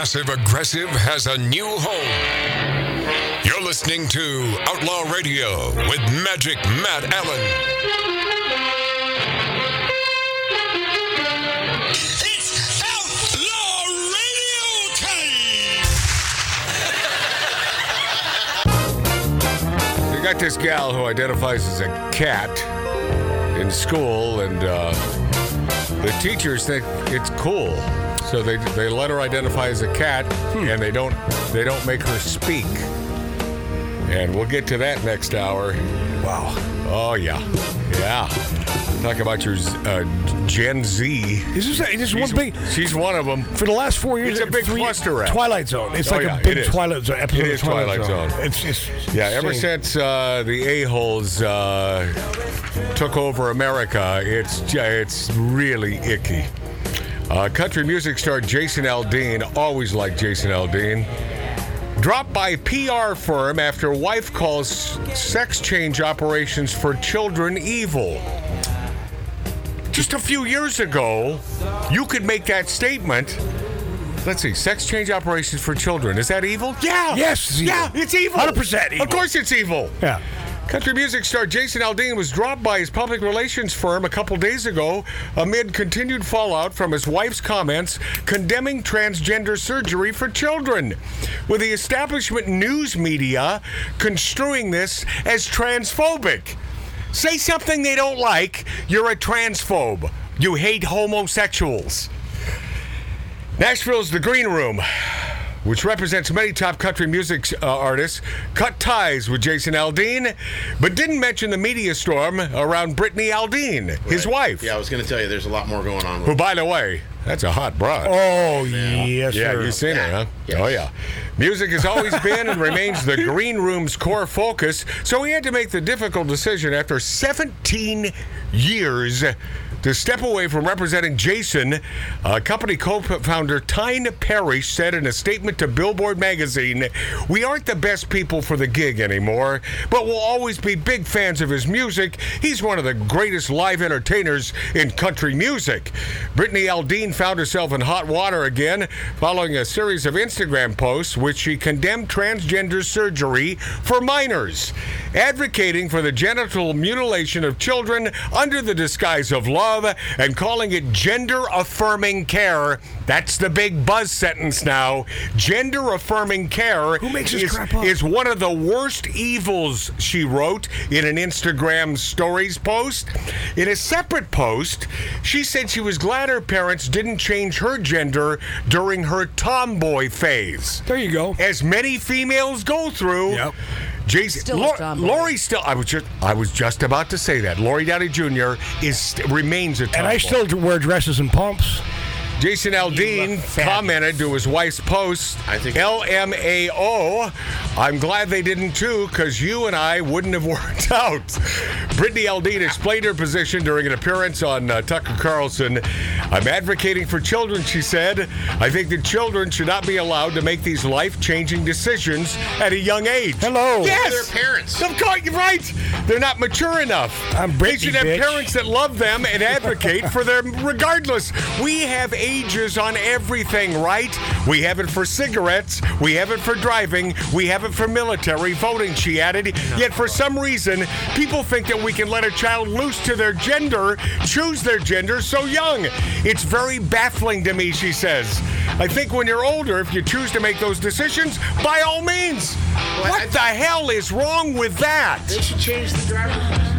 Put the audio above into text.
passive aggressive has a new home. You're listening to Outlaw Radio with Magic Matt Allen. It's Outlaw Radio time! We got this gal who identifies as a cat in school, and uh, the teachers think it's cool, so they they let her identify as a cat, and they don't they don't make her speak. And we'll get to that next hour. Wow. Oh yeah, yeah. Talk about your uh, Gen Z. This is, this is She's, one big. she's one of them. For the last four years, It's a big three- cluster. Twilight Zone. It's Oh, like yeah, a big. Twilight Zone episode. It is Twilight Zone. It's just Yeah, ever since uh, the a-holes uh, took over America, it's it's really icky. Uh, country music star Jason Aldean, always like Jason Aldean, dropped by PR firm after wife calls sex change operations for children evil. Just a few years ago, you could make that statement. Let's see, sex change operations for children. Is that evil? Yeah. Yes, it's evil. Yeah, it's evil. 100% evil. Of course it's evil. Yeah. Country music star Jason Aldean was dropped by his public relations firm a couple days ago amid continued fallout from his wife's comments condemning transgender surgery for children, with the establishment news media construing this as transphobic. Say something they don't like, you're a transphobe. You hate homosexuals. Nashville's The Green Room, which represents many top country music uh, artists, cut ties with Jason Aldean, but didn't mention the media storm around Brittany Aldean, his wife, Yeah, I was going to tell you, there's a lot more going on. who, by the way, that's a hot broad. Oh yes, Yeah, sir. you've seen her, huh? Yes. Oh, yeah. Music has always been and remains the Green Room's core focus, so he had to make the difficult decision after 17 years to step away from representing Jason. Uh, company co founder Tyne Parrish said in a statement to Billboard magazine We aren't the best people for the gig anymore, but we'll always be big fans of his music. He's one of the greatest live entertainers in country music. Brittany Aldean found herself in hot water again following a series of Instagram posts which she condemned transgender surgery for minors, advocating for the genital mutilation of children under the disguise of love and calling it gender affirming care. That's the big buzz sentence now. Gender affirming care Who makes this is, crap up? is one of the worst evils, she wrote in an Instagram stories post. In a separate post, she said she was glad her parents didn't change her gender during her tomboy phase. There you go. As many females go through. Yep. Jason, Still a Lori still. I was just. I was just about to say that. Lori Downey Jr. is remains a tomboy. And I still wear dresses and pumps. Jason Aldean commented to his wife's post, I think- LMAO, I'm glad they didn't too, because you and I wouldn't have worked out. Brittany Aldean explained her position during an appearance on uh, Tucker Carlson. I'm advocating for children, she said. I think that children should not be allowed to make these life changing decisions at a young age. Hello. Yes! Their parents. Of course, you're right. They're not mature enough. I'm they Britney, should have bitch. parents that love them and advocate for them regardless. We have ages on everything, right? We have it for cigarettes. We have it for driving. We have it for military voting, she added. Yet for some reason, people think that we can let a child loose to their gender, choose their gender so young. It's very baffling to me, she says. I think when you're older, if you choose to make those decisions, by all means. Well, what I- the hell is wrong with that? They should change the driver's license.